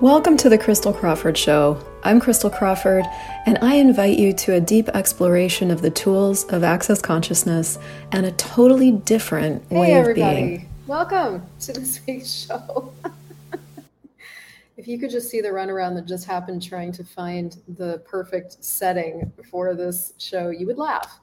Welcome to the Christel Crawford Show. I'm Christel Crawford, and I invite you to a deep exploration of the tools of access consciousness and a totally different hey, way everybody. of being. Hey, everybody. Welcome to this week's show. if you could just see the runaround that just happened trying to find the perfect setting for this show, you would laugh.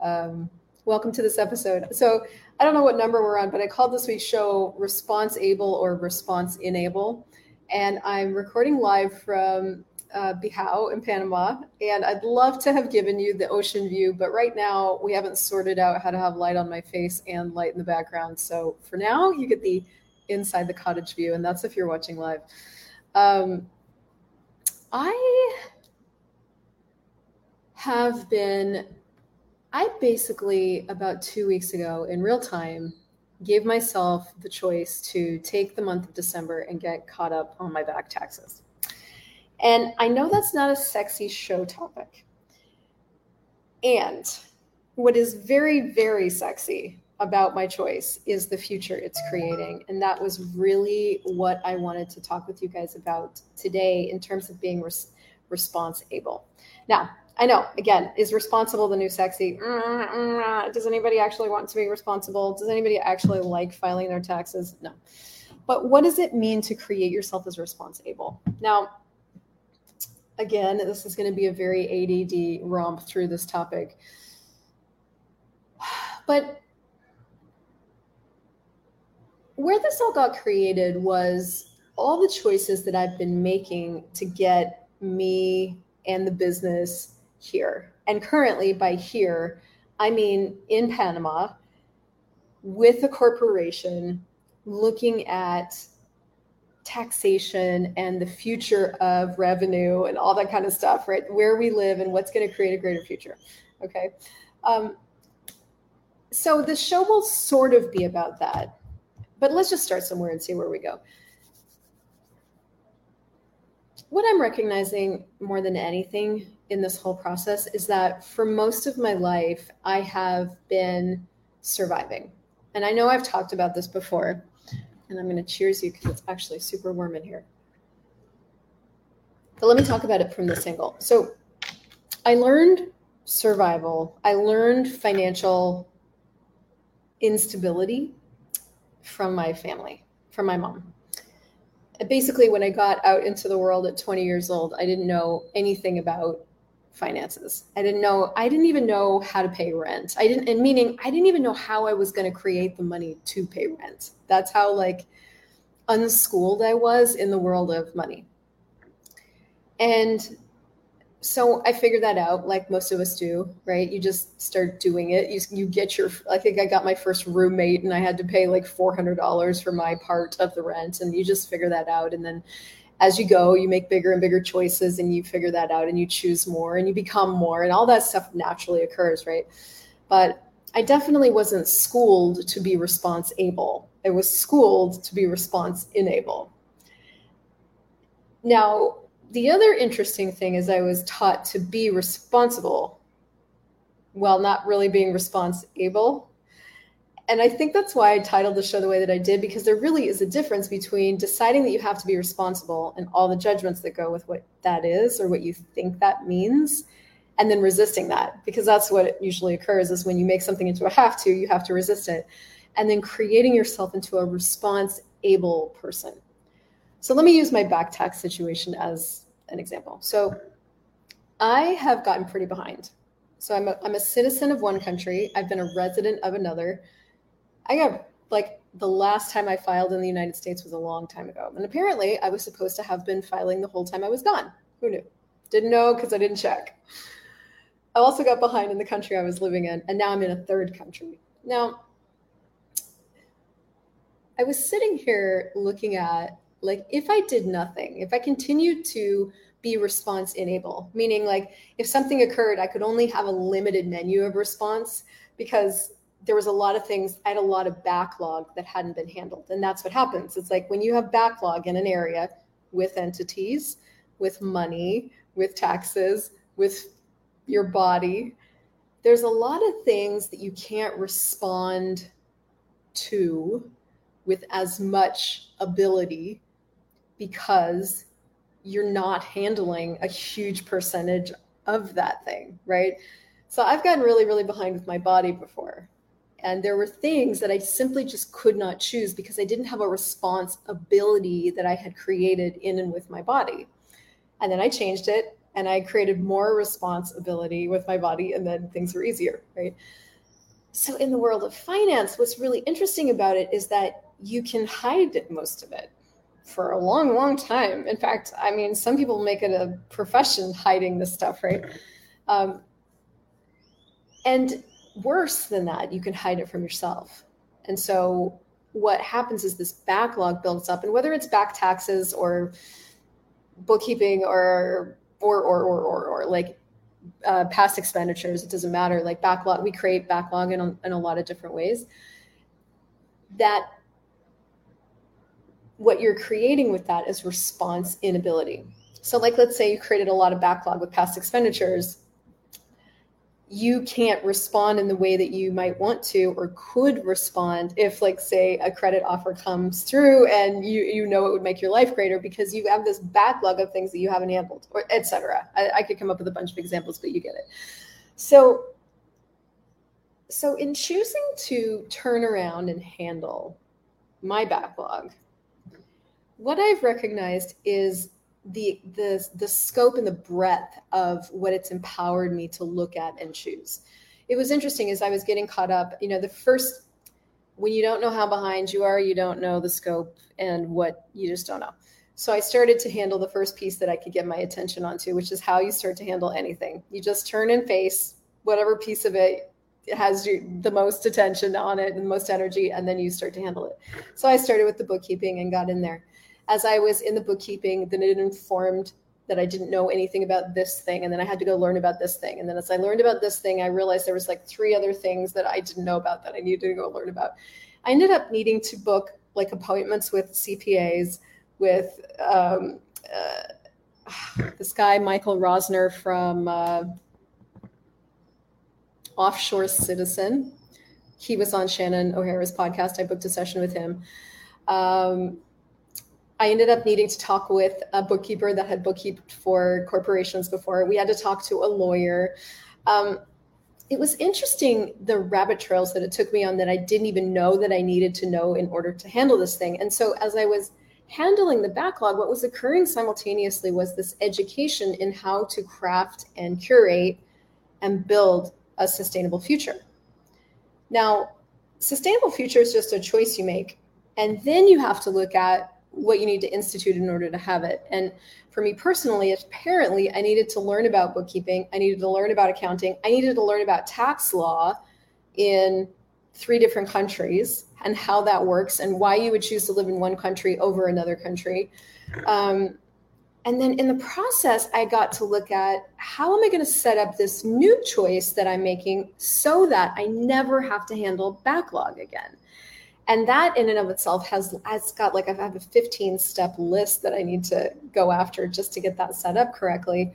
Um, welcome to this episode. So, I don't know what number we're on, but I called this week's show Response Able or Response Enable and I'm recording live from uh, in Panama. And I'd love to have given you the ocean view, but right now we haven't sorted out how to have light on my face and light in the background. So for now, you get the inside the cottage view, and that's if you're watching live. Um, I have been, I basically about two weeks ago in real time gave myself the choice to take the month of December and get caught up on my back taxes. And I know that's not a sexy show topic. And what is very, very sexy about my choice is the future it's creating. And that was really what I wanted to talk with you guys about today in terms of being res- response able. Now, I know, again, is responsible the new sexy? Does anybody actually want to be responsible? Does anybody actually like filing their taxes? No. But what does it mean to create yourself as responsible? Now, again, this is going to be a very ADD romp through this topic. But where this all got created was all the choices that I've been making to get me and the business here. And currently, by here, I mean in Panama with a corporation looking at taxation and the future of revenue and all that kind of stuff, right? Where we live and what's going to create a greater future. Okay. Um, so the show will sort of be about that. But let's just start somewhere and see where we go. What I'm recognizing more than anything in this whole process is that for most of my life, I have been surviving. And I know I've talked about this before, and I'm going to cheers you because it's actually super warm in here. But let me talk about it from this angle. So I learned survival, I learned financial instability from my family, from my mom basically when i got out into the world at 20 years old i didn't know anything about finances. I didn't know, I didn't even know how to pay rent. I didn't, and meaning I didn't even know how I was going to create the money to pay rent. That's how like unschooled I was in the world of money. And so I figured that out, like most of us do, right? You just start doing it. You, you get your, I think I got my first roommate and I had to pay like $400 for my part of the rent. And you just figure that out. And then as you go, you make bigger and bigger choices and you figure that out and you choose more and you become more and all that stuff naturally occurs, right? But I definitely wasn't schooled to be response able. I was schooled to be response enable. Now, the other interesting thing is I was taught to be responsible while not really being response able and I think that's why I titled the show the way that I did, because there really is a difference between deciding that you have to be responsible and all the judgments that go with what that is or what you think that means, and then resisting that, because that's what usually occurs is when you make something into a have to, you have to resist it, and then creating yourself into a response able person. So let me use my back tax situation as an example. So I have gotten pretty behind. So I'm a, I'm a citizen of one country, I've been a resident of another I got like the last time I filed in the United States was a long time ago. And apparently I was supposed to have been filing the whole time I was gone. Who knew? Didn't know because I didn't check. I also got behind in the country I was living in, and now I'm in a third country. Now, I was sitting here looking at like if I did nothing, if I continued to be response enable, meaning like if something occurred, I could only have a limited menu of response because there was a lot of things i had a lot of backlog that hadn't been handled and that's what happens it's like when you have backlog in an area with entities with money with taxes with your body there's a lot of things that you can't respond to with as much ability because you're not handling a huge percentage of that thing, right? So I've gotten really, really behind with my body before. And there were things that I simply just could not choose because I didn't have a response ability that I had created in and with my body. And then I changed it and I created more responsibility with my body, and then things were easier, right? So, in the world of finance, what's really interesting about it is that you can hide most of it for a long, long time. In fact, I mean, some people make it a profession hiding this stuff, right? Um, and worse than that, you can hide it from yourself. And so, what happens is this backlog builds up, and whether it's back taxes or bookkeeping or or or or or, or like uh, past expenditures, it doesn't matter. Like backlog, we create backlog in a, in a lot of different ways. That what you're creating with that is response inability. So, like, let's say you created a lot of backlog with past expenditures you can't respond in the way that you might want to or could respond if like say a credit offer comes through and you you know it would make your life greater because you have this backlog of things that you haven't handled or etc I, I could come up with a bunch of examples but you get it. So so in choosing to turn around and handle my backlog what i've recognized is the the the scope and the breadth of what it's empowered me to look at and choose. It was interesting as I was getting caught up. You know, the first when you don't know how behind you are, you don't know the scope and what you just don't know. So I started to handle the first piece that I could get my attention onto, which is how you start to handle anything. You just turn and face whatever piece of it has the most attention on it and the most energy, and then you start to handle it. So I started with the bookkeeping and got in there as I was in the bookkeeping, then it informed that I didn't know anything about this thing. And then I had to go learn about this thing. And then as I learned about this thing, I realized there was like three other things that I didn't know about that I needed to go learn about. I ended up needing to book like appointments with CPAs, with um, uh, this guy, Michael Rosner from uh, Offshore Citizen. He was on Shannon O'Hara's podcast. I booked a session with him. Um, I ended up needing to talk with a bookkeeper that had bookkeeped for corporations before. We had to talk to a lawyer. Um, it was interesting the rabbit trails that it took me on that I didn't even know that I needed to know in order to handle this thing. And so as I was handling the backlog, what was occurring simultaneously was this education in how to craft and curate and build a sustainable future. Now, sustainable future is just a choice you make. And then you have to look at what you need to institute in order to have it. And for me personally, apparently, I needed to learn about bookkeeping. I needed to learn about accounting. I needed to learn about tax law in three different countries and how that works and why you would choose to live in one country over another country. Um, and then in the process, I got to look at how am I going to set up this new choice that I'm making so that I never have to handle backlog again and that in and of itself has has got like i have a 15 step list that i need to go after just to get that set up correctly.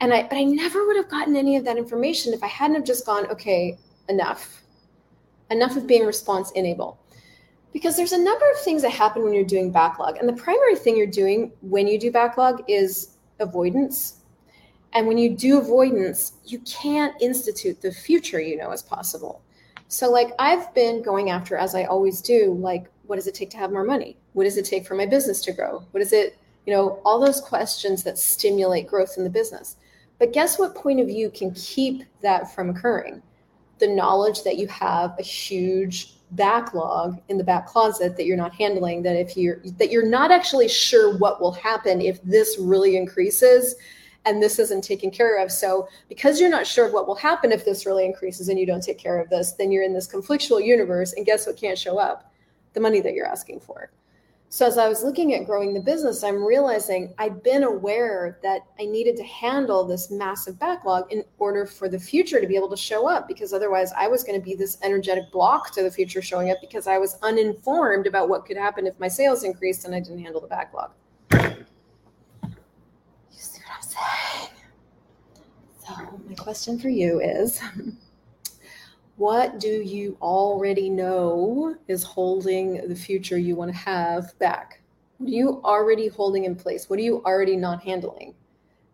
And i but i never would have gotten any of that information if i hadn't have just gone okay enough. Enough of being response enable because there's a number of things that happen when you're doing backlog. And the primary thing you're doing when you do backlog is avoidance. And when you do avoidance you can't institute the future you know as possible so, like, I've been going after, as I always do, like, what does it take to have more money? What does it take for my business to grow? What is it, you know, all those questions that stimulate growth in the business. But guess what point of view can keep that from occurring? The knowledge that you have a huge backlog in the back closet that you're not handling that if you're that you're not actually sure what will happen if this really increases and this isn't taken care of. So, because you're not sure of what will happen if this really increases and you don't take care of this, then you're in this conflictual universe. And guess what can't show up? The money that you're asking for. So, as I was looking at growing the business, I'm realizing I'd been aware that I needed to handle this massive backlog in order for the future to be able to show up, because otherwise I was going to be this energetic block to the future showing up because I was uninformed about what could happen if my sales increased and I didn't handle the backlog. So, my question for you is what do you already know is holding the future you want to have back? What are you already holding in place? What are you already not handling?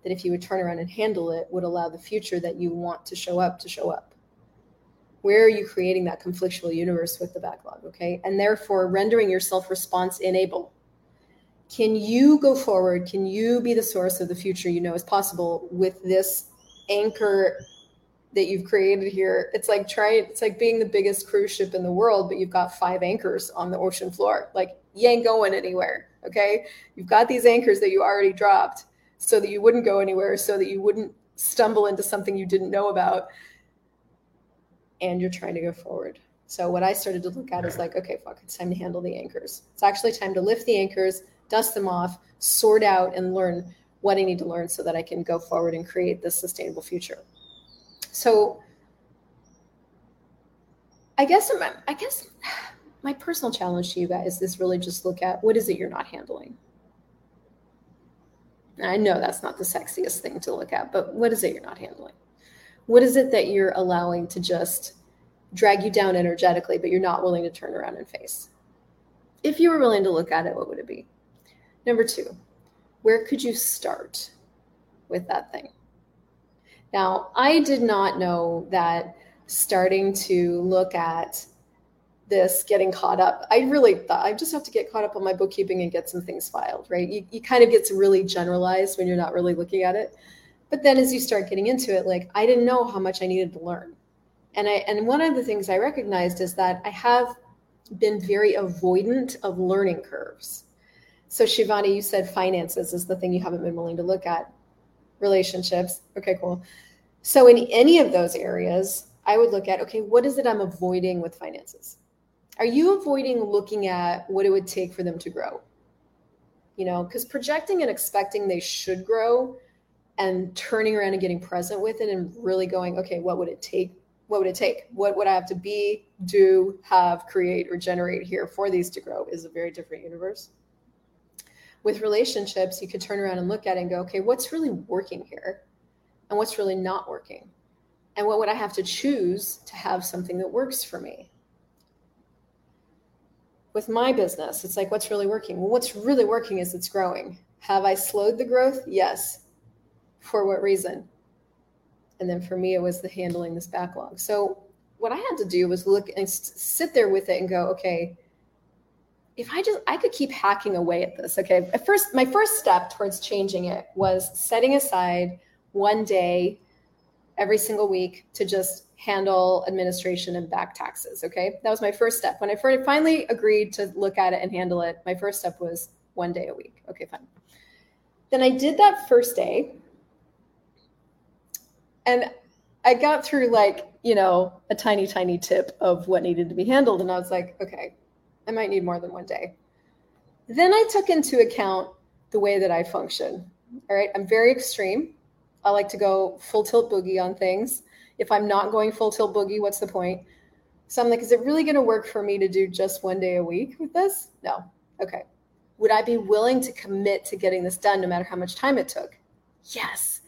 That if you would turn around and handle it, would allow the future that you want to show up to show up. Where are you creating that conflictual universe with the backlog? Okay. And therefore rendering yourself response enable. Can you go forward? Can you be the source of the future you know is possible with this anchor that you've created here. It's like trying, it's like being the biggest cruise ship in the world, but you've got five anchors on the ocean floor. Like you ain't going anywhere. Okay. You've got these anchors that you already dropped so that you wouldn't go anywhere, so that you wouldn't stumble into something you didn't know about. And you're trying to go forward. So what I started to look at is like, okay, fuck, it's time to handle the anchors. It's actually time to lift the anchors, dust them off, sort out and learn what I need to learn so that I can go forward and create this sustainable future. So I guess I guess my personal challenge to you guys is really just look at what is it you're not handling. I know that's not the sexiest thing to look at, but what is it you're not handling? What is it that you're allowing to just drag you down energetically, but you're not willing to turn around and face? If you were willing to look at it, what would it be? Number two, where could you start with that thing? Now, I did not know that starting to look at this getting caught up. I really thought I just have to get caught up on my bookkeeping and get some things filed, right? You, you kind of gets really generalized when you're not really looking at it. But then as you start getting into it, like I didn't know how much I needed to learn. And I and one of the things I recognized is that I have been very avoidant of learning curves. So Shivani, you said finances is the thing you haven't been willing to look at. Relationships. Okay, cool. So in any of those areas, I would look at, okay, what is it I'm avoiding with finances? Are you avoiding looking at what it would take for them to grow? You know, because projecting and expecting they should grow and turning around and getting present with it and really going, okay, what would it take? What would it take? What would I have to be, do, have, create, or generate here for these to grow is a very different universe with relationships, you could turn around and look at it and go, okay, what's really working here? And what's really not working? And what would I have to choose to have something that works for me? With my business, it's like, what's really working? Well, what's really working is it's growing. Have I slowed the growth? Yes. For what reason? And then for me, it was the handling this backlog. So what I had to do was look and sit there with it and go, okay, if I just I could keep hacking away at this. Okay. At first, my first step towards changing it was setting aside one day every single week to just handle administration and back taxes. Okay. That was my first step. When I finally agreed to look at it and handle it, my first step was one day a week. Okay, fine. Then I did that first day. And I got through like, you know, a tiny, tiny tip of what needed to be handled. And I was like, okay, I might need more than one day. Then I took into account the way that I function. All right, I'm very extreme. I like to go full tilt boogie on things. If I'm not going full tilt boogie, what's the point? So I'm like, is it really going to work for me to do just one day a week with this? No. Okay. Would I be willing to commit to getting this done no matter how much time it took? Yes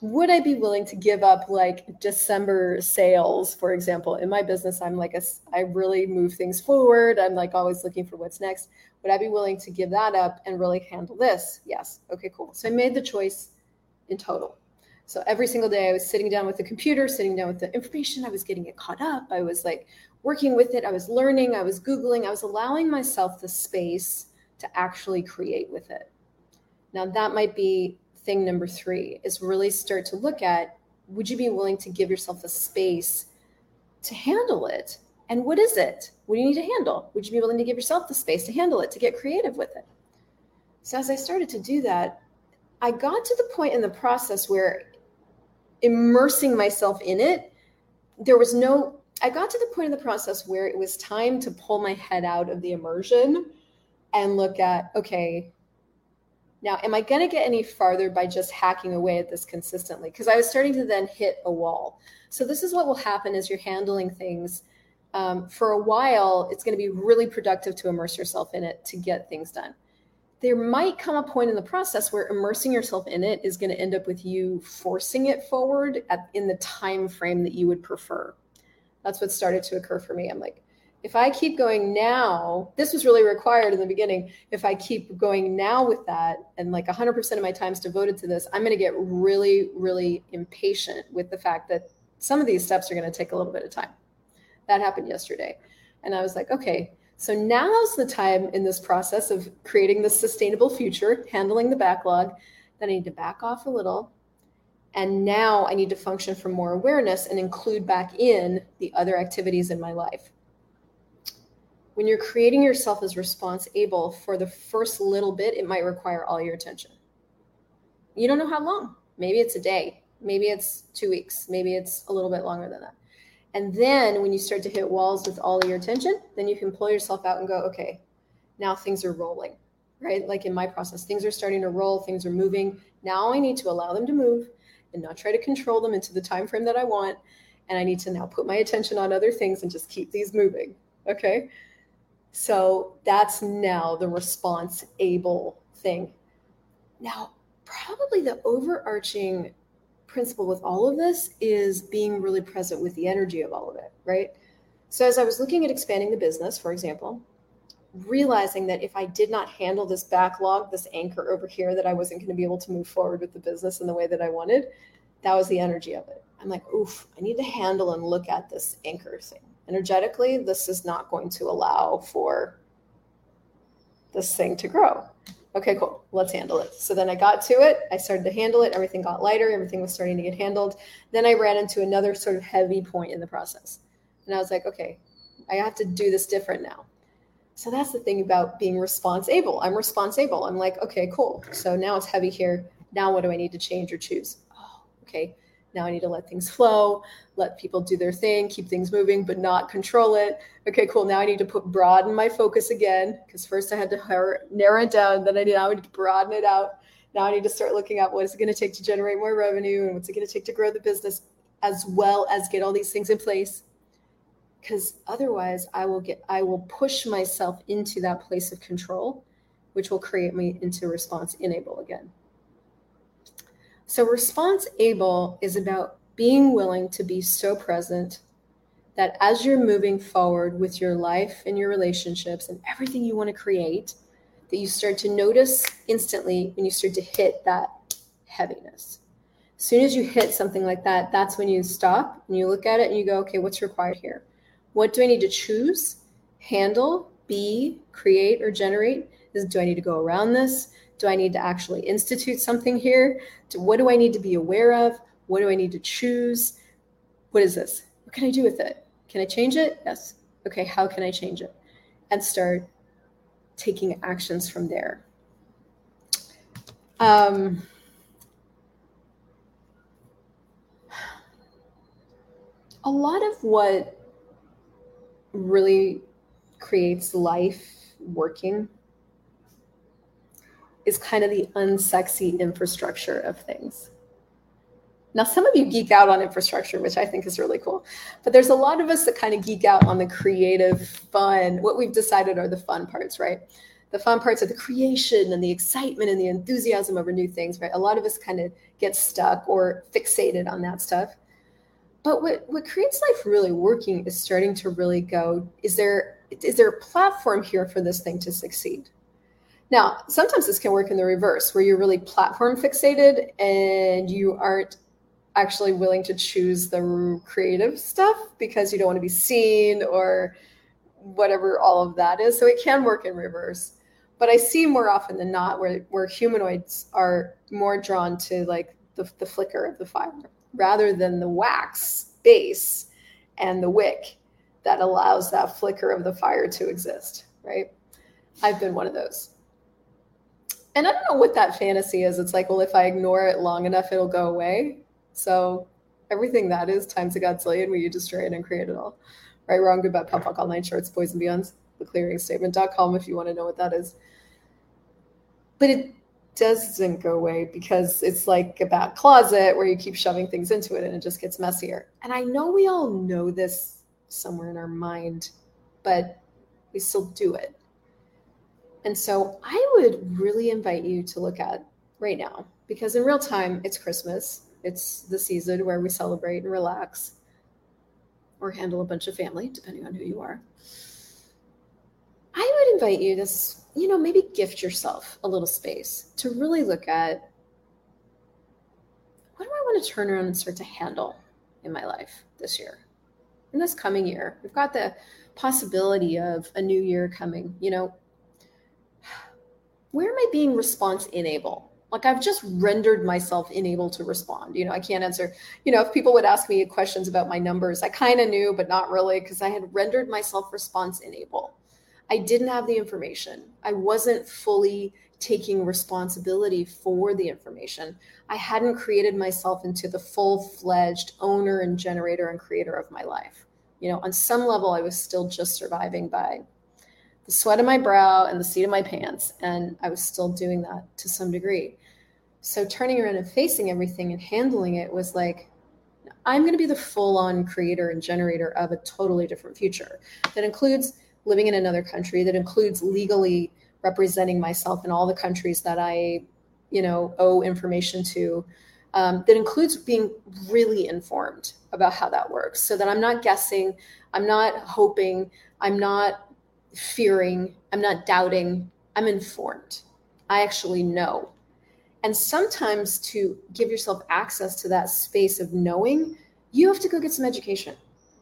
would I be willing to give up like December sales, for example? In my business, I'm like a, I really move things forward. I'm like always looking for what's next. Would I be willing to give that up and really handle this? Yes. Okay, cool. So I made the choice in total. So every single day I was sitting down with the computer, sitting down with the information, I was getting it caught up. I was like working with it, I was learning, I was Googling, I was allowing myself the space to actually create with it. Now, that might be thing number three is really start to look at would you be willing to give yourself a space to handle it? And what is it? What do you need to handle? Would you be willing to give yourself the space to handle it, to get creative with it? So, as I started to do that, I got to the point in the process where immersing myself in it, there was no, I got to the point in the process where it was time to pull my head out of the immersion and look at, okay, now, am I going to get any farther by just hacking away at this consistently? Because I was starting to then hit a wall. So, this is what will happen as you're handling things. Um, for a while, it's going to be really productive to immerse yourself in it to get things done. There might come a point in the process where immersing yourself in it is going to end up with you forcing it forward at, in the time frame that you would prefer. That's what started to occur for me. I'm like, if I keep going now, this was really required in the beginning. If I keep going now with that and like 100% of my time is devoted to this, I'm going to get really, really impatient with the fact that some of these steps are going to take a little bit of time. That happened yesterday. And I was like, okay, so now's the time in this process of creating the sustainable future, handling the backlog, that I need to back off a little. And now I need to function from more awareness and include back in the other activities in my life when you're creating yourself as response able for the first little bit, it might require all your attention. You don't know how long. Maybe it's a day, maybe it's two weeks, maybe it's a little bit longer than that. And then when you start to hit walls with all your attention, then you can pull yourself out and go, okay, now things are rolling, right? Like in my process, things are starting to roll, things are moving. Now I need to allow them to move and not try to control them into the time frame that I want. And I need to now put my attention on other things and just keep these moving. Okay. So that's now the response able thing. Now, probably the overarching principle with all of this is being really present with the energy of all of it, right? So, as I was looking at expanding the business, for example, realizing that if I did not handle this backlog, this anchor over here, that I wasn't going to be able to move forward with the business in the way that I wanted, that was the energy of it. I'm like, oof, I need to handle and look at this anchor thing energetically, this is not going to allow for this thing to grow. Okay, cool. Let's handle it. So then I got to it. I started to handle it. Everything got lighter. Everything was starting to get handled. Then I ran into another sort of heavy point in the process. And I was like, okay, I have to do this different now. So that's the thing about being response able. I'm response able. I'm like, okay, cool. So now it's heavy here. Now what do I need to change or choose? Oh, okay now I need to let things flow, let people do their thing, keep things moving, but not control it. Okay, cool. Now I need to put broaden my focus again because first I had to narrow it down, then I now need to broaden it out. Now I need to start looking at what is it going to take to generate more revenue and what's it going to take to grow the business, as well as get all these things in place. Because otherwise, I will get I will push myself into that place of control, which will create me into response enable again. So, response able is about being willing to be so present that as you're moving forward with your life and your relationships and everything you want to create, that you start to notice instantly when you start to hit that heaviness. As soon as you hit something like that, that's when you stop and you look at it and you go, okay, what's required here? What do I need to choose, handle, be, create, or generate? Is do I need to go around this? Do I need to actually institute something here? What do I need to be aware of? What do I need to choose? What is this? What can I do with it? Can I change it? Yes. Okay, how can I change it? And start taking actions from there. Um, a lot of what really creates life working is kind of the unsexy infrastructure of things. Now, some of you geek out on infrastructure, which I think is really cool. But there's a lot of us that kind of geek out on the creative, fun, what we've decided are the fun parts, right? The fun parts are the creation and the excitement and the enthusiasm over new things, right? A lot of us kind of get stuck or fixated on that stuff. But what, what creates life really working is starting to really go, is there is there a platform here for this thing to succeed? Now, sometimes this can work in the reverse, where you're really platform fixated and you aren't actually willing to choose the creative stuff because you don't want to be seen or whatever all of that is. So it can work in reverse. But I see more often than not where, where humanoids are more drawn to like the, the flicker of the fire rather than the wax base and the wick that allows that flicker of the fire to exist, right? I've been one of those and I don't know what that fantasy is. It's like, well, if I ignore it long enough, it'll go away. So everything that is times a godzillion where you destroy it and create it all. Right, wrong, good, bad, POD, POC, online shorts, boys and beyonds, theclearingstatement.com if you want to know what that is. But it doesn't go away because it's like a bad closet where you keep shoving things into it and it just gets messier. And I know we all know this somewhere in our mind, but we still do it. And so I would really invite you to look at right now because in real time, it's Christmas. It's the season where we celebrate and relax or handle a bunch of family, depending on who you are. I would invite you to, you know, maybe gift yourself a little space to really look at what do I want to turn around and start to handle in my life this year, in this coming year. We've got the possibility of a new year coming. You know, where am I being response enable? Like I've just rendered myself unable to respond. You know, I can't answer. You know, if people would ask me questions about my numbers, I kind of knew, but not really, because I had rendered myself response enable. I didn't have the information. I wasn't fully taking responsibility for the information. I hadn't created myself into the full fledged owner and generator and creator of my life. You know, on some level, I was still just surviving by the sweat of my brow and the seat of my pants. And I was still doing that to some degree. So turning around and facing everything and handling it was like, I'm going to be the full on creator and generator of a totally different future that includes living in another country, that includes legally representing myself in all the countries that I, you know, owe information to. Um, that includes being really informed about how that works so that I'm not guessing, I'm not hoping, I'm not fearing, I'm not doubting, I'm informed. I actually know. And sometimes to give yourself access to that space of knowing, you have to go get some education.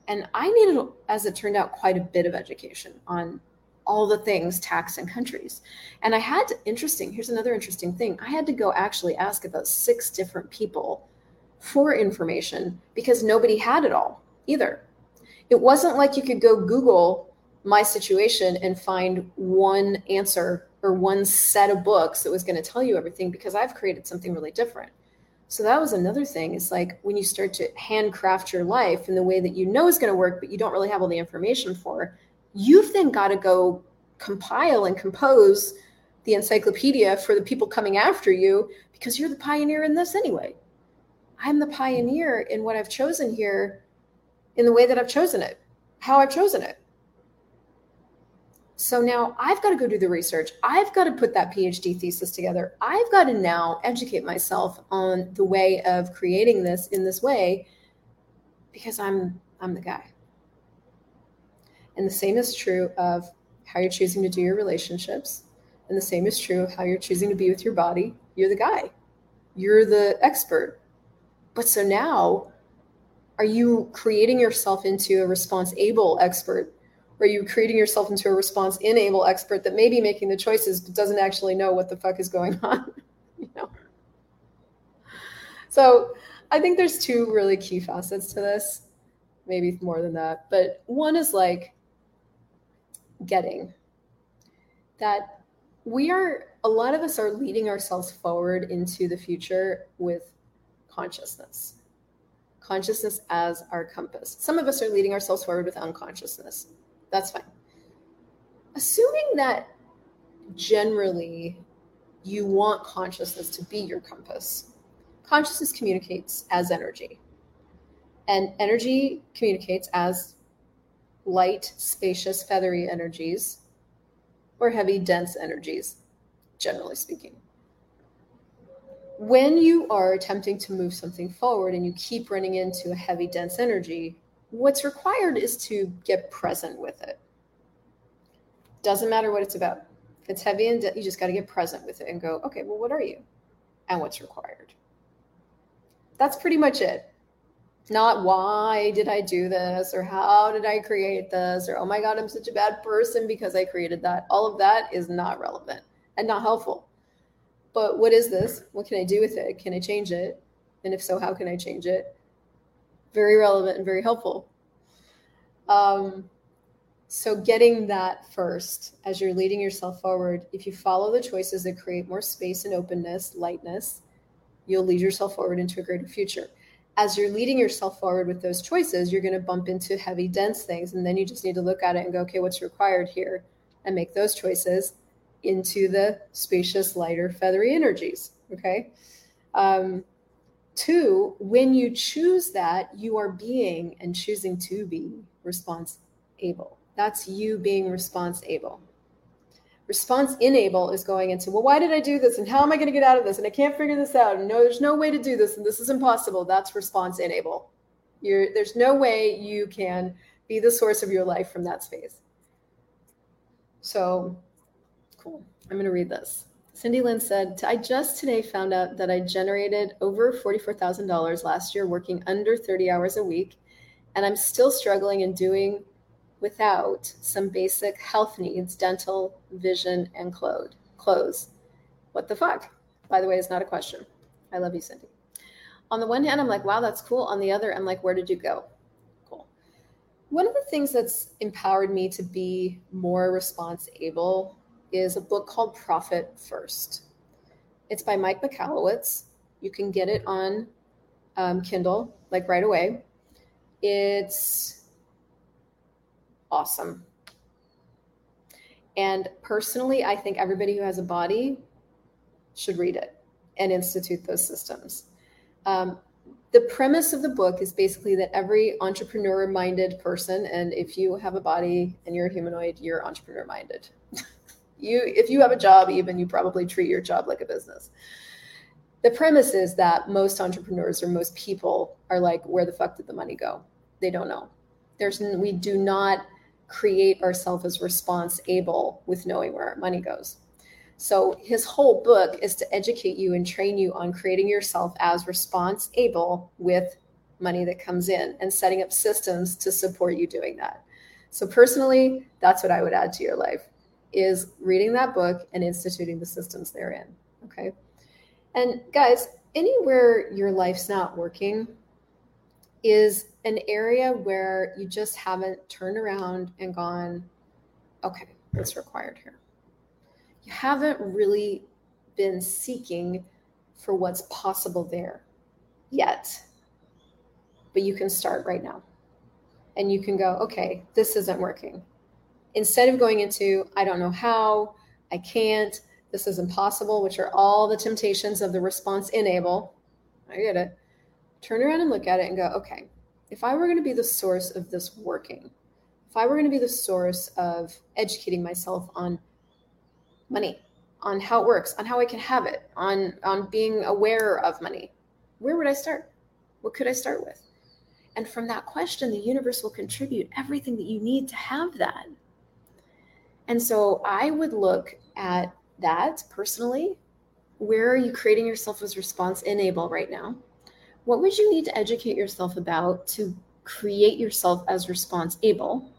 And I needed, as it turned out, quite a bit of education on all the things tax and countries. And I had to, interesting, here's another interesting thing. I had to go actually ask about six different people for information because nobody had it all either. It wasn't like you could go Google my situation and find one answer or one set of books that was going to tell you everything because I've created something really different. So that was another thing. It's like when you start to handcraft your life in the way that you know is going to work, but you don't really have all the information for, you've then got to go compile and compose the encyclopedia for the people coming after you because you're the pioneer in this anyway. I'm the pioneer in what I've chosen here in the way that I've chosen it, how I've chosen it. So now I've got to go do the research. I've got to put that PhD thesis together. I've got to now educate myself on the way of creating this in this way because I'm I'm the guy. And the same is true of how you're choosing to do your relationships. And the same is true of how you're choosing to be with your body. You're the guy. You're the expert. But so now are you creating yourself into a response able expert are you creating yourself into a response enable expert that may be making the choices but doesn't actually know what the fuck is going on you know? So i think there's two really key facets to this maybe more than that but one is like getting that we are a lot of us are leading ourselves forward into the future with consciousness consciousness as our compass. Some of us are leading ourselves forward with unconsciousness that's fine. Assuming that generally you want consciousness to be your compass, consciousness communicates as energy. And energy communicates as light, spacious, feathery energies or heavy, dense energies, generally speaking. When you are attempting to move something forward and you keep running into a heavy, dense energy, what's required is to get present with it. Doesn't matter what it's about. If it's heavy and you just got to get present with it and go, okay, well, what are you? And what's required? That's pretty much it. Not why did I do this or how did I create this or oh my God, I'm such a bad person because I created that. All of that is not relevant and not helpful. But what is this? What can I do with it? Can I change it? And if so, how can I change it? Very relevant and very helpful. Um, so, getting that first as you're leading yourself forward, if you follow the choices that create more space and openness, lightness, you'll lead yourself forward into a greater future. As you're leading yourself forward with those choices, you're going to bump into heavy, dense things. And then you just need to look at it and go, okay, what's required here? And make those choices into the spacious, lighter, feathery energies. Okay. Um, Two, when you choose that, you are being and choosing to be response able. That's you being response able. Response enable is going into, well, why did I do this? And how am I going to get out of this? And I can't figure this out. And no, there's no way to do this. And this is impossible. That's response enable. You're, there's no way you can be the source of your life from that space. So cool. I'm going to read this. Cindy Lynn said, I just today found out that I generated over $44,000 last year working under 30 hours a week, and I'm still struggling and doing without some basic health needs, dental, vision, and clothes. What the fuck? By the way, it's not a question. I love you, Cindy. On the one hand, I'm like, wow, that's cool. On the other, I'm like, where did you go? Cool. One of the things that's empowered me to be more response able is a book called Profit First. It's by Mike Michalowicz. You can get it on um, Kindle like right away. It's awesome. And personally, I think everybody who has a body should read it and institute those systems. Um, the premise of the book is basically that every entrepreneur minded person, and if you have a body and you're a humanoid, you're entrepreneur minded. you, if you have a job, even you probably treat your job like a business. The premise is that most entrepreneurs or most people are like, where the fuck did the money go? They don't know. There's, we do not create ourselves as response able with knowing where our money goes. So his whole book is to educate you and train you on creating yourself as response able with money that comes in and setting up systems to support you doing that. So personally, that's what I would add to your life is reading that book and instituting the systems therein. Okay. And guys, anywhere your life's not working is an area where you just haven't turned around and gone, okay, what's required here? you haven't really been seeking for what's possible there yet. But you can start right now. And you can go, okay, this isn't working. Instead of going into, I don't know how, I can't, this is impossible, which are all the temptations of the response enable. I get it. Turn around and look at it and go, okay, if I were going to be the source of this working, if I were going to be the source of educating myself on money, on how it works, on how I can have it, on on being aware of money. Where would I start? What could I start with? And from that question, the universe will contribute everything that you need to have that. And so I would look at that personally. Where are you creating yourself as response enable right now? What would you need to educate yourself about to create yourself as response able?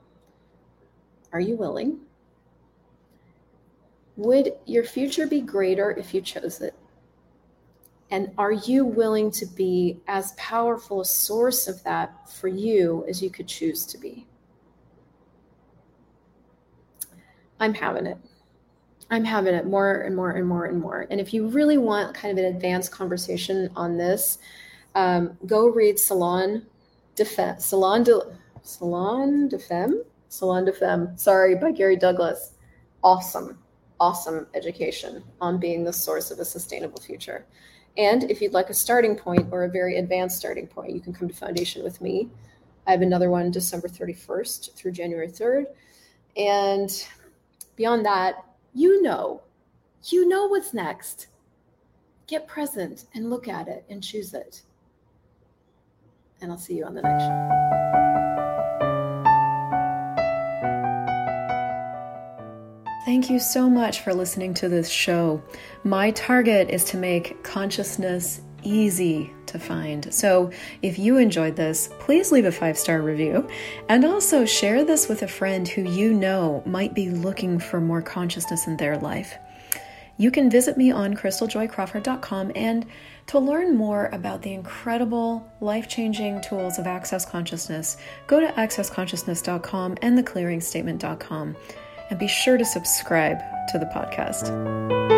Are you willing? Would your future be greater if you chose it? And are you willing to be as powerful a source of that for you as you could choose to be? I'm having it. I'm having it more and more and more and more. And if you really want kind of an advanced conversation on this, um, go read Salon de Femme, Salon de Salon de Femme, Salon de Femme. Sorry, by Gary Douglas. Awesome awesome education on being the source of a sustainable future. And if you'd like a starting point or a very advanced starting point, you can come to Foundation with me. I have another one December 31st through January 3rd. And beyond that, you know, you know what's next. Get present and look at it and choose it. And I'll see you on the next show. Thank you so much for listening to this show. My target is to make consciousness easy to find. So if you enjoyed this, please leave a five star review and also share this with a friend who you know might be looking for more consciousness in their life. You can visit me on christeljoycrawford.com and to learn more about the incredible life changing tools of Access Consciousness, go to accessconsciousness.com and theclearingstatement.com and be sure to subscribe to the podcast.